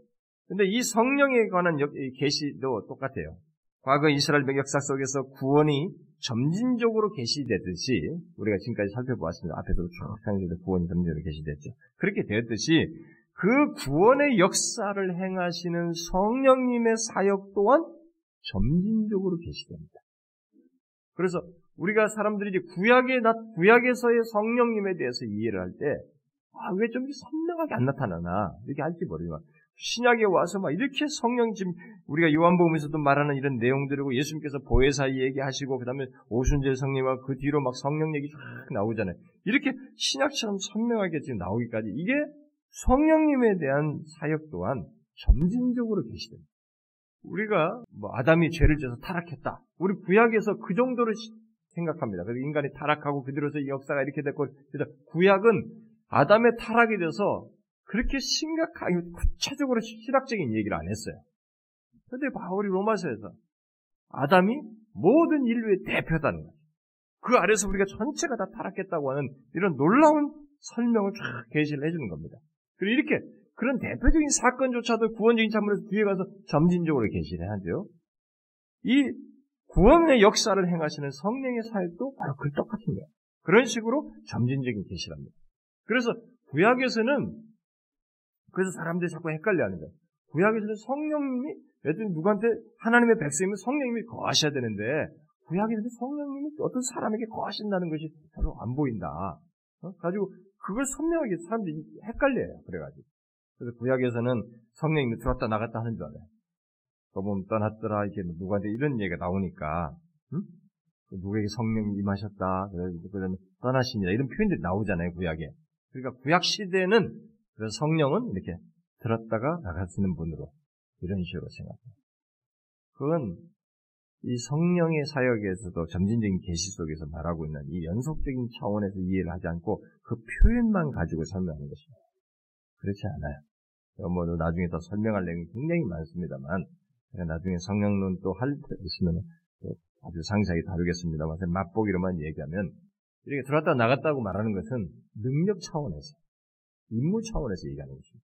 근데 이 성령에 관한 계시도 똑같아요. 과거 이스라엘 역사 속에서 구원이 점진적으로 계시되듯이 우리가 지금까지 살펴보았습니다. 쭉 상세히 구원이 점진적으로 계시됐죠. 그렇게 되었듯이 그 구원의 역사를 행하시는 성령님의 사역 또한 점진적으로 계시됩니다. 그래서 우리가 사람들이 이제 구약에 나, 구약에서의 성령님에 대해서 이해를 할 때, 아, 왜 좀 선명하게 안 나타나나? 이렇게 할지 모르지만, 신약에 와서 막 이렇게 성령 지금 우리가 요한복음에서도 말하는 이런 내용들이고 예수님께서 보혜사 얘기하시고 그다음에 오순절 성령과 그 뒤로 막 성령 얘기 쫙 나오잖아요. 이렇게 신약처럼 선명하게 지금 나오기까지 이게 성령님에 대한 사역 또한 점진적으로 계시됩니다. 우리가 뭐 아담이 죄를 져서 타락했다. 우리 구약에서 그 정도로 생각합니다. 그래서 인간이 타락하고 그대로서 이 역사가 이렇게 됐고, 그래서 구약은 아담의 타락이 돼서 그렇게 심각하게 구체적으로 실학적인 얘기를 안 했어요. 그런데 바울이 로마서에서 아담이 모든 인류의 대표다는 거죠. 그 아래서 우리가 전체가 다 타락했다고 하는 이런 놀라운 설명을 쫙 계시를 해주는 겁니다. 그리고 이렇게 그런 대표적인 사건조차도 구원적인 참으로서 뒤에 가서 점진적으로 계시를 하죠. 이 구원의 역사를 행하시는 성령의 사역도 바로 그 똑같은 거예요. 그런 식으로 점진적인 계시랍니다. 그래서 구약에서는 그래서 사람들이 자꾸 헷갈려하는 거예요. 구약에서는 성령님이 예를 누구한테 하나님의 백성이면 성령님이 거하셔야 되는데 구약에서는 성령님이 어떤 사람에게 거하신다는 것이 별로 안 보인다. 어? 가지고 그걸 선명하게 사람들이 헷갈려요. 그래가지고 그래서 구약에서는 성령님이 들어왔다 나갔다 하는 줄 알아요. 저몸 떠났더라 이게 뭐 누구한테 이런 얘기가 나오니까 응? 그 누구에게 성령이 임하셨다 그러면 떠나시니라 이런 표현들이 나오잖아요 구약에. 그러니까 구약 시대는 그래서 성령은 이렇게 들었다가 나가시는 분으로 이런 식으로 생각해요. 그건 이 성령의 사역에서도 점진적인 계시 속에서 말하고 있는 이 연속적인 차원에서 이해를 하지 않고 그 표현만 가지고 설명하는 것입니다. 그렇지 않아요. 뭐 나중에 더 설명할 내용이 굉장히 많습니다만 나중에 성령론 또 할 때 있으면 아주 상세하게 다루겠습니다만 맛보기로만 얘기하면 이렇게 들어왔다 나갔다고 말하는 것은 능력 차원에서 임무 차원에서 얘기하는 것입니다.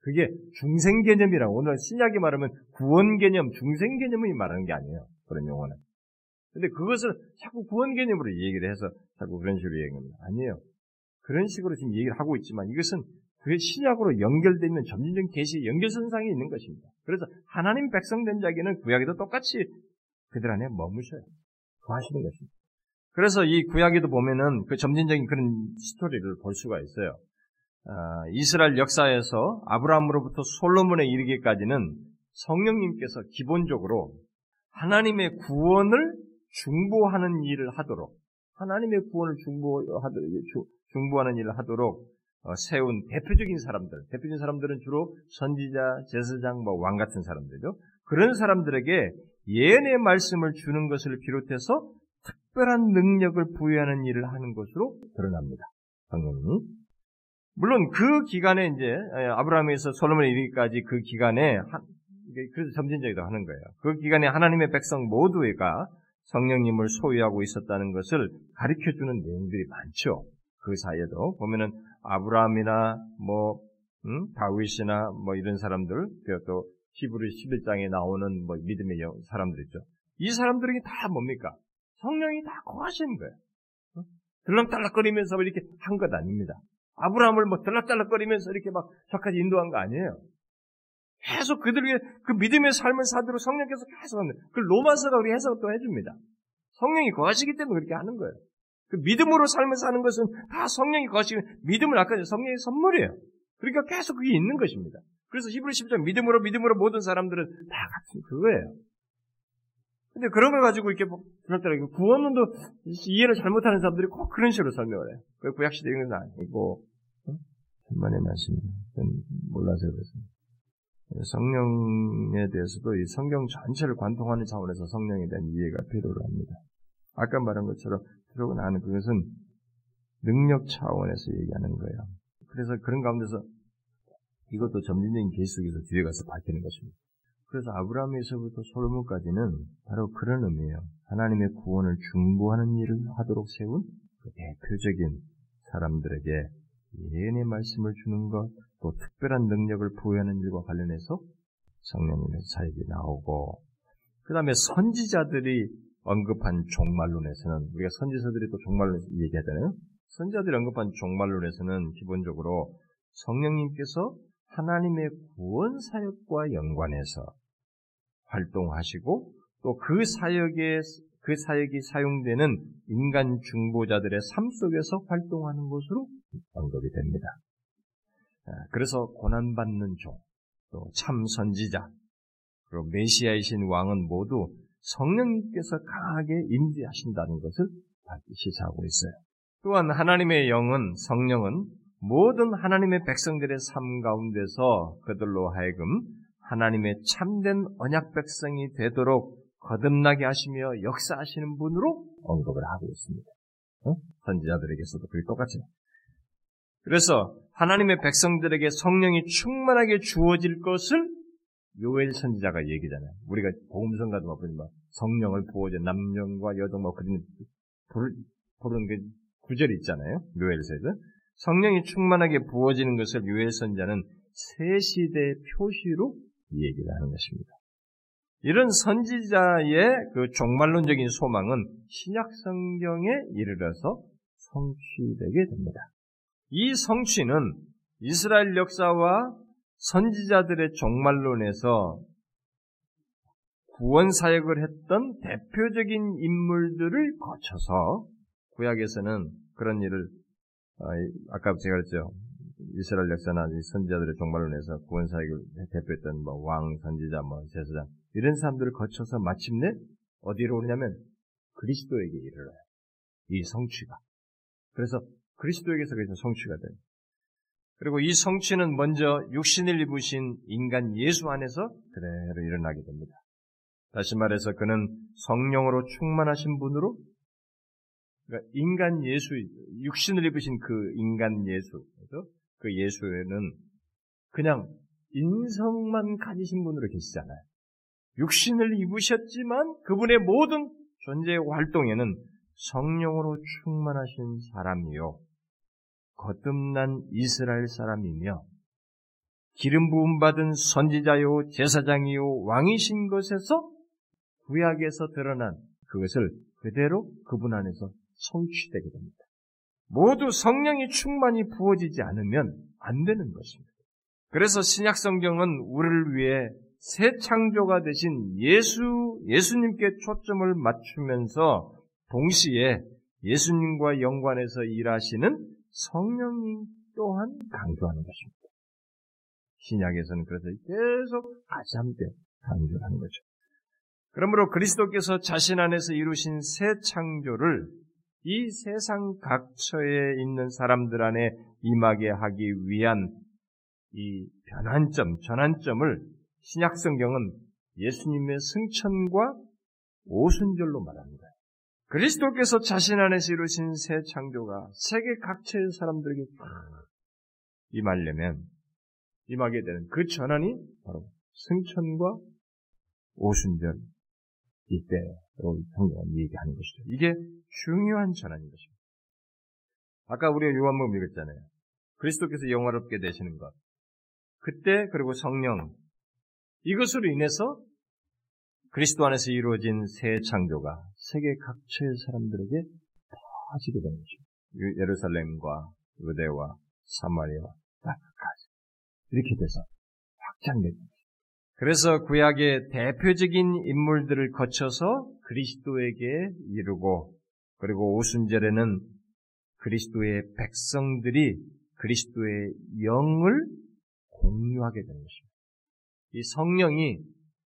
그게 중생 개념이라고 오늘 신약이 말하면 구원 개념, 중생 개념이 말하는 게 아니에요. 그런 용어는. 근데 그것을 자꾸 구원 개념으로 얘기를 해서 자꾸 그런 식으로 얘기합니다. 아니에요. 그런 식으로 지금 얘기를 하고 있지만 이것은 그게 신약으로 연결되면 점진적인 계시의 연결선상에 있는 것입니다. 그래서 하나님 백성된 자에게는 구약에도 똑같이 그들 안에 머무셔요. 구하시는 것입니다. 그래서 이 구약에도 보면은 그 점진적인 그런 스토리를 볼 수가 있어요. 아, 이스라엘 역사에서 아브라함으로부터 솔로몬에 이르기까지는 성령님께서 기본적으로 하나님의 구원을 중보하는 일을 하도록 하나님의 구원을 중보하도록 중보하는 일을 하도록 어, 세운 대표적인 사람들, 대표적인 사람들은 주로 선지자, 제사장, 뭐 왕 같은 사람들이죠. 그런 사람들에게 예언의 말씀을 주는 것을 비롯해서 특별한 능력을 부여하는 일을 하는 것으로 드러납니다. 성령이. 물론 그 기간에 이제 아브라함에서 솔로몬에 이르기까지 그 기간에 그래서 점진적이도 하는 거예요. 그 기간에 하나님의 백성 모두가 성령님을 소유하고 있었다는 것을 가르쳐 주는 내용들이 많죠. 그 사이에도 보면은 아브라함이나 뭐 음? 다윗이나 뭐 이런 사람들 또 히브리 11장에 나오는 뭐 믿음의 사람들 있죠. 이 사람들에게 다 뭡니까? 성령이 다 거하시는 거예요. 어? 들락달락거리면서 이렇게 한 것 아닙니다. 아브라함을 뭐 들락달락거리면서 이렇게 막 저까지 인도한 거 아니에요. 계속 그들에게 그 믿음의 삶을 사도록 성령께서 계속 하는 그 로마서가 우리 해석을 또 해줍니다. 성령이 거하시기 때문에 그렇게 하는 거예요. 그 믿음으로 삶을 사는 것은 다 성령이 거하시는 믿음을 아까 성령의 선물이에요. 그러니까 계속 그게 있는 것입니다. 그래서 히브리 10장 믿음으로 믿음으로 모든 사람들은 다 같은 그거예요. 근데 그런 걸 가지고 이렇게 그렇더라고요. 구원론도 이해를 잘못하는 사람들이 꼭 그런 식으로 설명을 해요. 그 구약시대 이건 아니고 천만의 말씀입니다. 몰라서 그렇습니다. 성령에 대해서도 이 성경 전체를 관통하는 차원에서 성령에 대한 이해가 필요로 합니다. 아까 말한 것처럼 그러고 나는 그것은 능력 차원에서 얘기하는 거예요. 그래서 그런 가운데서 이것도 점진적인 계시 속에서 뒤에 가서 밝히는 것입니다. 그래서 아브라함에서부터 솔로몬까지는 바로 그런 의미예요. 하나님의 구원을 중보하는 일을 하도록 세운 그 대표적인 사람들에게 예언의 말씀을 주는 것, 또 특별한 능력을 부여하는 일과 관련해서 성령님의 사역이 나오고, 그 다음에 선지자들이 언급한 종말론에서는, 우리가 선지자들이 또 종말론 얘기하잖아요. 선지자들이 언급한 종말론에서는 기본적으로 성령님께서 하나님의 구원 사역과 연관해서 활동하시고 또 그 사역에 그 사역이 사용되는 인간 중보자들의 삶 속에서 활동하는 것으로 언급이 됩니다. 아, 그래서 고난받는 종, 또 참 선지자, 그리고 메시아이신 왕은 모두 성령님께서 강하게 임재하신다는 것을 시사하고 있어요. 또한 하나님의 영은 성령은 모든 하나님의 백성들의 삶 가운데서 그들로 하여금 하나님의 참된 언약 백성이 되도록 거듭나게 하시며 역사하시는 분으로 언급을 하고 있습니다. 어? 선지자들에게서도 그게 똑같아요. 그래서 하나님의 백성들에게 성령이 충만하게 주어질 것을 요엘 선지자가 얘기잖아요. 우리가 복음성가도 보면 성령을 부어줘 남녀과 여종과 그런 부르는 그 구절이 있잖아요. 요엘서에서 성령이 충만하게 부어지는 것을 요엘 선자는 새 시대의 표시로 얘기를 하는 것입니다. 이런 선지자의 그 종말론적인 소망은 신약 성경에 이르러서 성취되게 됩니다. 이 성취는 이스라엘 역사와 선지자들의 종말론에서 구원 사역을 했던 대표적인 인물들을 거쳐서 구약에서는 그런 일을 아, 아까 제가 그랬죠. 이스라엘 역사나 선지자들의 종말론에서 구원 사역을 대표했던 뭐 왕, 선지자, 뭐 제사장 이런 사람들을 거쳐서 마침내 어디로 오냐면 그리스도에게 이르러요. 이 성취가. 그래서 그리스도에게서 그래서 성취가 돼요. 그리고 이 성취는 먼저 육신을 입으신 인간 예수 안에서 그대로 일어나게 됩니다. 다시 말해서 그는 성령으로 충만하신 분으로 그러니까 인간 예수, 육신을 입으신 그 인간 예수, 그 예수에는 그냥 인성만 가지신 분으로 계시잖아요. 육신을 입으셨지만 그분의 모든 존재의 활동에는 성령으로 충만하신 사람이요. 거듭난 이스라엘 사람이며 기름 부음 받은 선지자요 제사장이요 왕이신 것에서 구약에서 드러난 그것을 그대로 그분 안에서 성취되게 됩니다. 모두 성령이 충만히 부어지지 않으면 안 되는 것입니다. 그래서 신약 성경은 우리를 위해 새 창조가 되신 예수, 예수님께 초점을 맞추면서 동시에 예수님과 연관해서 일하시는 성령님 또한 강조하는 것입니다. 신약에서는 그래서 계속 같이 함께 강조하는 거죠. 그러므로 그리스도께서 자신 안에서 이루신 새 창조를 이 세상 각처에 있는 사람들 안에 임하게 하기 위한 이 변환점, 전환점을 신약 성경은 예수님의 승천과 오순절로 말합니다. 그리스도께서 자신 안에서 이루신 새 창조가 세계 각처의 사람들에게 임하려면 임하게 되는 그 전환이 바로 승천과 오순절 이때로 성경은 얘기하는 것이죠. 이게 중요한 전환인 것입니다. 아까 우리가 요한복음 읽었잖아요. 그리스도께서 영화롭게 되시는 것. 그때 그리고 성령 이것으로 인해서 그리스도 안에서 이루어진 새 창조가 세계 각처의 사람들에게 퍼지게 되는 것입니다. 예루살렘과 유대와 사마리아 땅까지 이렇게 돼서 확장되는 것입니다. 그래서 구약의 대표적인 인물들을 거쳐서 그리스도에게 이르고 그리고 오순절에는 그리스도의 백성들이 그리스도의 영을 공유하게 되는 것입니다. 이 성령이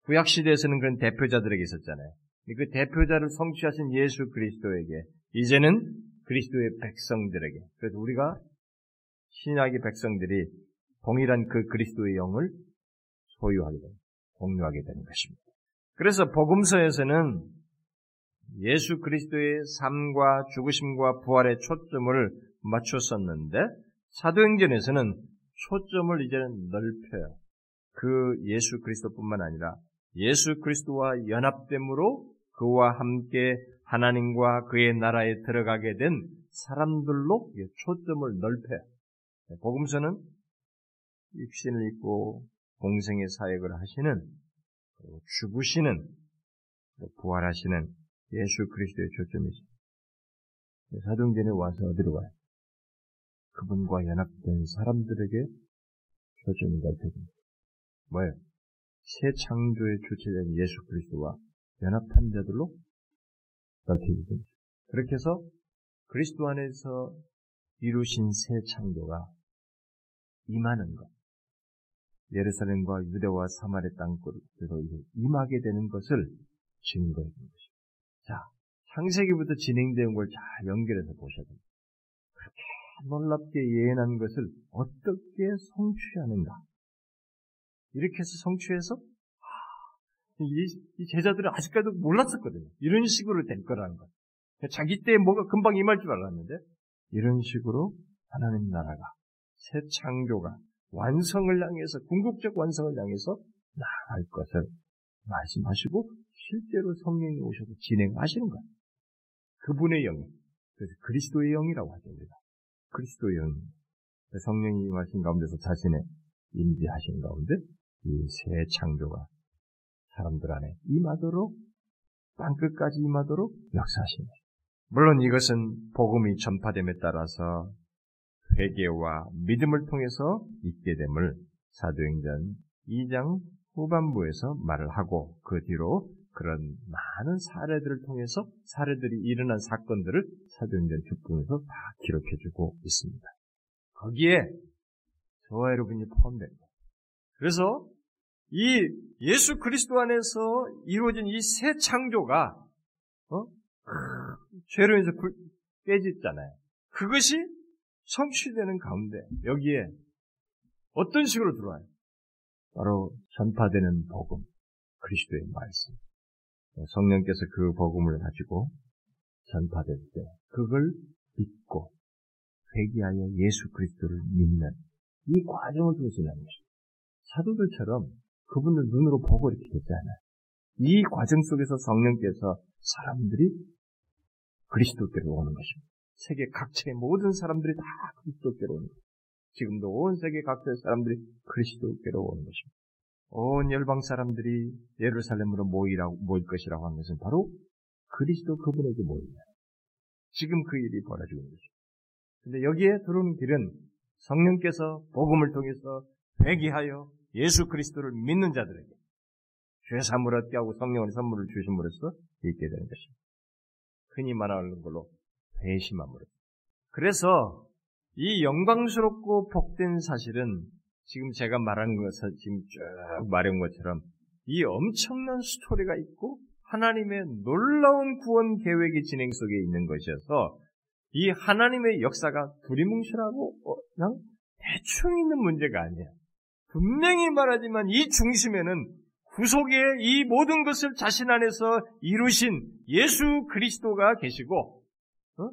구약 시대에서는 그런 대표자들에게 있었잖아요. 그 대표자를 성취하신 예수 그리스도에게 이제는 그리스도의 백성들에게 그래서 우리가 신약의 백성들이 동일한 그 그리스도의 영을 소유하게 됩니다. 공유하게 되는 것입니다. 그래서 복음서에서는 예수 그리스도의 삶과 죽으심과 부활의 초점을 맞췄었는데 사도행전에서는 초점을 이제는 넓혀요. 그 예수 그리스도뿐만 아니라 예수 그리스도와 연합됨으로 그와 함께 하나님과 그의 나라에 들어가게 된 사람들로 초점을 넓혀요. 복음서는 육신을 입고 공생의 사역을 하시는 죽으시는 부활하시는 예수 그리스도의 초점이죠. 사도행전에 와서 어디로 가요? 그분과 연합된 사람들에게 초점이 넓혀집니다. 뭐예요? 새 창조의 주체된 예수 그리스도와 연합한 자들로 넓혀집니다. 그렇게 해서 그리스도 안에서 이루신 새 창조가 임하는 것. 예루살렘과 유대와 사마리 땅으로 임하게 되는 것을 증거해 준 것입니다. 자, 창세기부터 진행된 걸 잘 연결해서 보셔야 됩니다. 놀랍게 예언한 것을 어떻게 성취하는가? 이렇게 해서 성취해서 이, 제자들은 아직까지도 몰랐었거든요. 이런 식으로 될 거라는 것. 자기 때에 뭐가 금방 임할 줄 알았는데 이런 식으로 하나님 나라가 새 창조가 완성을 향해서 궁극적 완성을 향해서 나아갈 것을 말씀하시고 실제로 성령이 오셔서 진행하시는 거예요. 그분의 영이 그래서 그리스도의 영이라고 하죠 우리가 그리스도의 영 성령이 임하신 가운데서 자신의 임재하신 가운데 이 새 창조가 사람들 안에 임하도록 땅 끝까지 임하도록 역사하십니다. 물론 이것은 복음이 전파됨에 따라서 회개와 믿음을 통해서 있게 됨을 사도행전 2장 후반부에서 말을 하고 그 뒤로 그런 많은 사례들을 통해서 사례들이 일어난 사건들을 사도행전 뒷부분에서 다 기록해주고 있습니다. 거기에 저와 여러분이 포함됩니다. 그래서 이 예수 그리스도 안에서 이루어진 이 새 창조가 어? 죄로 인해서 깨졌잖아요. 그것이 성취되는 가운데 여기에 어떤 식으로 들어와요? 바로 전파되는 복음, 그리스도의 말씀. 성령께서 그 복음을 가지고 전파될 때 그걸 믿고 회개하여 예수 그리스도를 믿는 이 과정을 통해서 나는 것입니다. 사도들처럼 그분을 눈으로 보고 이렇게 되지 않아요. 이 과정 속에서 성령께서 사람들이 그리스도께로 오는 것입니다. 세계 각처의 모든 사람들이 다 그리스도께로 오는 것입니다. 지금도 온 세계 각처의 사람들이 그리스도께로 오는 것입니다. 온 열방 사람들이 예루살렘으로 모이라고, 모일 것이라고 하는 것은 바로 그리스도 그분에게 모이냐. 지금 그 일이 벌어지고 있는 것입니다. 근데 여기에 들어오는 길은 성령께서 복음을 통해서 회개하여 예수 그리스도를 믿는 자들에게 죄 사물 얻게 하고 성령의 선물을 주심으로써 있게 되는 것입니다. 흔히 말하는 걸로 배심함으로. 그래서 이 영광스럽고 복된 사실은 지금 제가 말한 것을 지금 쭉 말한 것처럼 이 엄청난 스토리가 있고 하나님의 놀라운 구원 계획의 진행 속에 있는 것이어서 이 하나님의 역사가 두리뭉실하고 어, 그냥 대충 있는 문제가 아니에요. 분명히 말하지만 이 중심에는 구속의 이 모든 것을 자신 안에서 이루신 예수 그리스도가 계시고 어?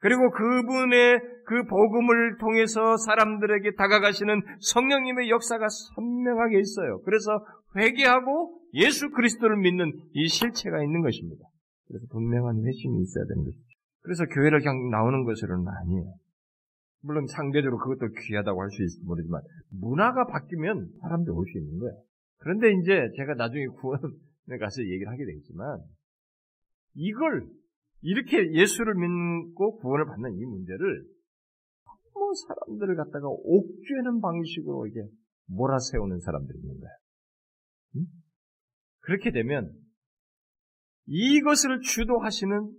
그리고 그분의 그 복음을 통해서 사람들에게 다가가시는 성령님의 역사가 선명하게 있어요. 그래서 회개하고 예수 그리스도를 믿는 이 실체가 있는 것입니다. 그래서 분명한 회심이 있어야 되는 것이죠. 그래서 교회를 그냥 나오는 것으로는 아니에요. 물론 상대적으로 그것도 귀하다고 할 수 있을지 모르지만 문화가 바뀌면 사람들이 올수 있는 거예요. 그런데 이제 제가 나중에 구원에 가서 얘기를 하게 되겠지만 이걸 이렇게 예수를 믿고 구원을 받는 이 문제를 너무 사람들을 갖다가 옥죄는 방식으로 이게 몰아세우는 사람들이 있는 거예요. 응? 그렇게 되면 이것을 주도하시는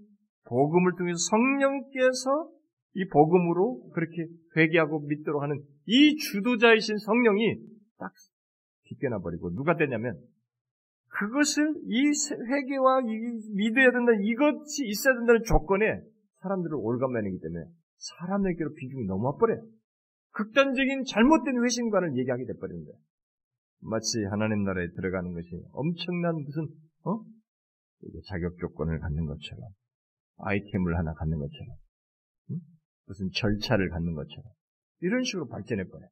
복음을 통해서 성령께서 이 복음으로 그렇게 회개하고 믿도록 하는 이 주도자이신 성령이 딱 빗겨나 버리고 누가 되냐면 그것을 이 회개와 믿어야 된다 이것이 있어야 된다는 조건에 사람들을 올감매이기 때문에 사람에게로 비중이 너무 와버려요. 극단적인 잘못된 회심관을 얘기하게 돼버리는 거예요. 마치 하나님 나라에 들어가는 것이 엄청난 무슨 어? 자격 조건을 갖는 것처럼 아이템을 하나 갖는 것처럼 응? 무슨 절차를 갖는 것처럼 이런 식으로 발전해버려요.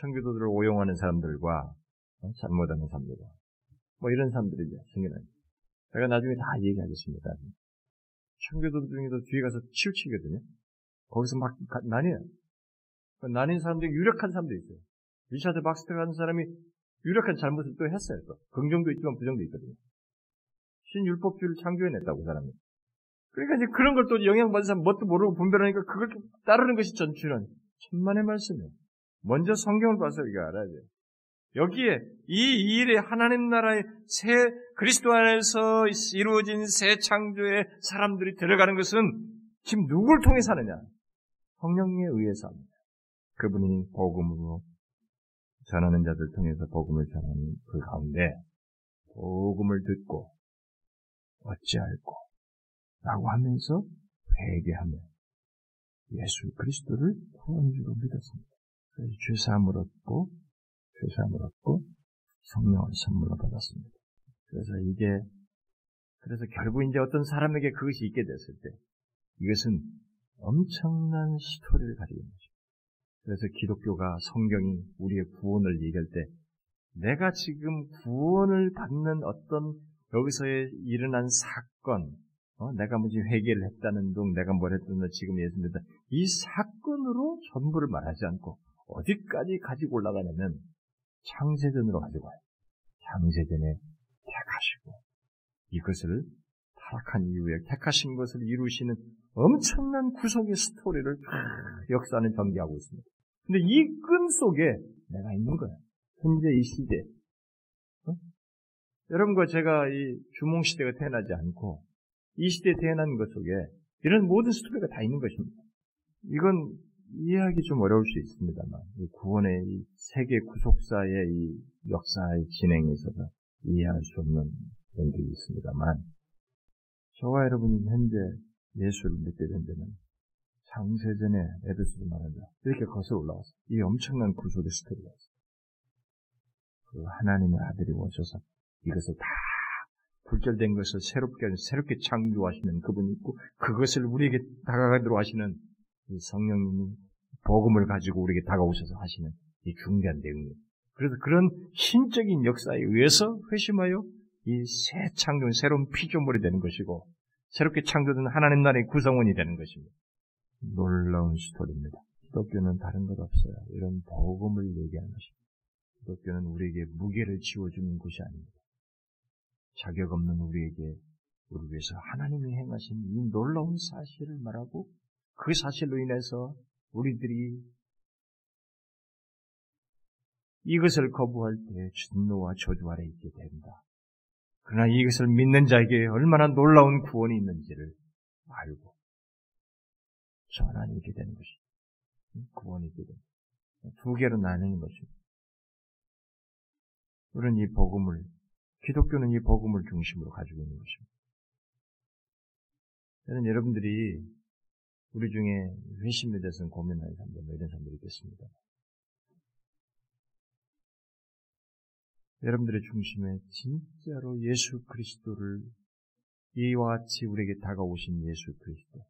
청교도들을 오용하는 사람들과 어? 잘못하는 사람들과 뭐 이런 사람들이죠. 생겨나는. 제가 나중에 다 얘기하겠습니다. 청교도 중에도 뒤에 가서 치우치거든요. 거기서 막 나뉘어요. 그 나뉜 사람들이 유력한 사람도 있어요. 리차드 박스터 같은 사람이 유력한 잘못을 또 했어요. 또 긍정도 있지만 부정도 있거든요. 신율법주의를 창조해냈다고 그 사람이. 그러니까 이제 그런 걸 또 영향받은 사람 뭣도 모르고 분별하니까 그걸 따르는 것이 전출은 천만의 말씀이에요. 먼저 성경을 봐서 이거 알아야 돼요. 여기에 이 일에 하나님 나라의 새 그리스도 안에서 이루어진 새 창조의 사람들이 들어가는 것은 지금 누굴 통해 사느냐? 성령에 의해서 합니다. 그분이 복음으로 전하는 자들 통해서 복음을 전하는 그 가운데 복음을 듣고 어찌할꼬 라고 하면서 회개하며 예수 그리스도를 구원주로 믿었습니다. 그래서 죄사함을 얻고 죄사함을 얻고 성령을 선물로 받았습니다. 그래서 이게 그래서 결국 이제 어떤 사람에게 그것이 있게 됐을 때 이것은 엄청난 스토리를 가지고 있는 거죠. 그래서 기독교가 성경이 우리의 구원을 얘기할 때 내가 지금 구원을 받는 어떤 여기서의 일어난 사건, 어? 내가 무슨 회개를 했다는 둥, 내가 뭘 했든 지금 예수 믿다. 이 사건으로 전부를 말하지 않고 어디까지 가지고 올라가냐면 창세전으로 가지고 와요. 창세전에 택하시고 이것을 타락한 이후에 택하신 것을 이루시는 엄청난 구속의 스토리를 역사는 전개하고 있습니다. 근데 이 끈 속에 내가 있는 거야. 현재 이 시대. 어? 여러분과 제가 이 주몽 시대가 태어나지 않고 이 시대에 태어난 것 속에 이런 모든 스토리가 다 있는 것입니다. 이건 이해하기 좀 어려울 수 있습니다만, 이 구원의 이 세계 구속사의 이 역사의 진행에 있어서 이해할 수 없는 점들이 있습니다만, 저와 여러분이 현재 예수를 믿게 된 데는 장세전에 에베소서 말한다. 이렇게 거슬러 올라왔어. 이 엄청난 구속의 스토리가 있어. 그 하나님의 아들이 오셔서 이것을 다 굴절된 것을 새롭게 새롭게 창조하시는 그분이 있고 그것을 우리에게 다가가도록 하시는 이 성령님이 복음을 가지고 우리에게 다가오셔서 하시는 이 중대한 내용이에요. 그래서 그런 신적인 역사에 의해서 회심하여 이 새 창조, 새로운 피조물이 되는 것이고 새롭게 창조된 하나님 나라의 구성원이 되는 것입니다. 놀라운 스토리입니다. 기독교는 다른 것 없어요. 이런 복음을 얘기하는 것입니다. 기독교는 우리에게 무게를 지워주는 것이 아닙니다. 자격 없는 우리에게 우리 위해서 하나님이 행하신 이 놀라운 사실을 말하고 그 사실로 인해서 우리들이 이것을 거부할 때 진노와 저주 아래 있게 된다. 그러나 이것을 믿는 자에게 얼마나 놀라운 구원이 있는지를 알고 전환이 있게 되는 것이 구원이 있게 되는 두 개로 나뉘는 것입니다. 우리는 이 복음을 기독교는 이 복음을 중심으로 가지고 있는 것입니다. 저는 여러분들이 우리 중에 회심에 대해서는 고민하는 사람들, 뭐 이런 사람들이 있겠습니다. 여러분들의 중심에 진짜로 예수 그리스도를 이와 같이 우리에게 다가오신 예수 그리스도,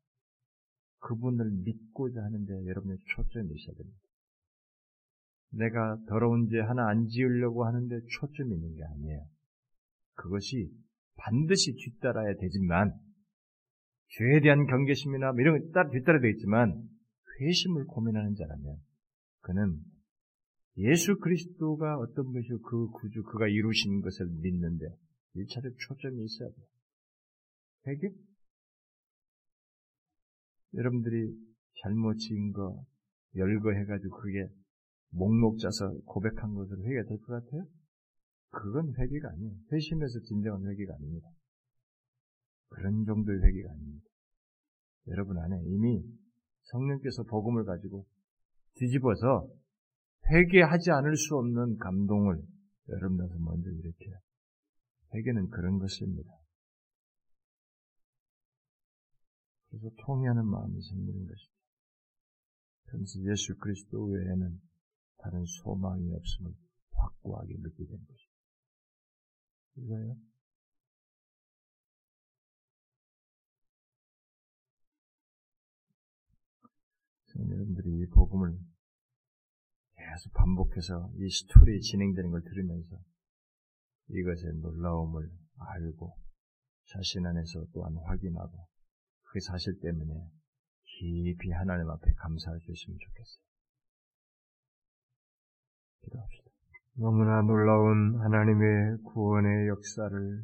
그분을 믿고자 하는데 여러분의 초점이 있어야 됩니다. 내가 더러운 죄 하나 안 지으려고 하는데 초점이 있는 게 아니에요. 그것이 반드시 뒤따라야 되지만 죄에 대한 경계심이나 뭐 이런 거 뒤따라 되겠지만 회심을 고민하는 자라면 그는 예수 그리스도가 어떤 것이고 그 구주 그가 이루신 것을 믿는데 일차적 초점이 있어야 돼요. 회개? 여러분들이 잘못 지은 거 열거해가지고 그게 목록 짜서 고백한 것으로 회개가 될 것 같아요? 그건 회개가 아니에요. 회심에서 진정한 회개가 아닙니다. 그런 정도의 회개가 아닙니다. 여러분 안에 이미 성령께서 복음을 가지고 뒤집어서 회개하지 않을 수 없는 감동을 여러분한테 먼저 일으켜요. 회개는 그런 것입니다. 그래서 통회하는 마음이 생기는 것이죠. 그래서 예수 그리스도 외에는 다른 소망이 없음을 확고하게 느끼게 된 것입니다. 이거예요. 여러분들이 이 복음을 계속 반복해서 이 스토리 진행되는 걸 들으면서 이것의 놀라움을 알고 자신 안에서 또한 확인하고 그 사실 때문에 깊이 하나님 앞에 수 있으면 좋겠어요. 기도합시다. 너무나 놀라운 하나님의 구원의 역사를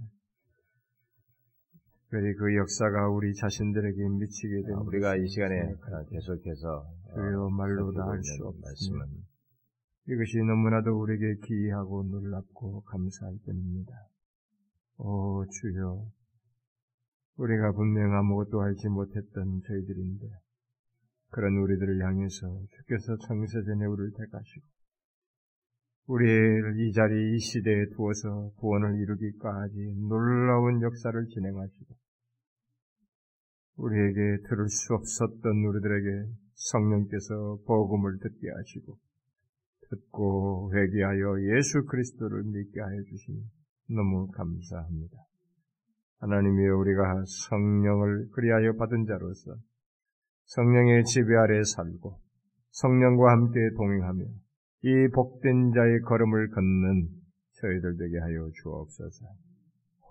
특별히 그 역사가 우리 자신들에게 미치게 된 우리가 이 시간에 계속해서 주여 말로 다 할수 말씀은 이것이 너무나도 우리에게 기이하고 놀랍고 감사할 뿐입니다. 오 주여. 우리가 분명 아무것도 알지 못했던 저희들인데 그런 우리들을 향해서 주께서 창세전에 우리를 택하시고 우리를 이 자리 이 시대에 두어서 구원을 이루기까지 놀라운 역사를 진행하시고 우리에게 들을 수 없었던 우리들에게 성령께서 복음을 듣게 하시고 듣고 회개하여 예수 그리스도를 믿게 하여 주시니 너무 감사합니다. 하나님이여 우리가 성령을 그리하여 받은 자로서 성령의 지배 아래 살고 성령과 함께 동행하며 이 복된 자의 걸음을 걷는 저희들 되게 하여 주옵소서.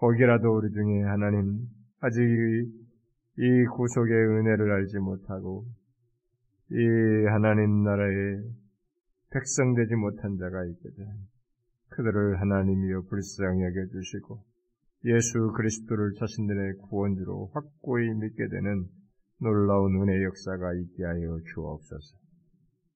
혹이라도 우리 중에 하나님 아직 이 구속의 은혜를 알지 못하고 이 하나님 나라의 백성 되지 못한 자가 있거든. 그들을 하나님이여 불쌍히 여겨 주시고 예수 그리스도를 자신들의 구원주로 확고히 믿게 되는 놀라운 은혜 역사가 있게 하여 주옵소서.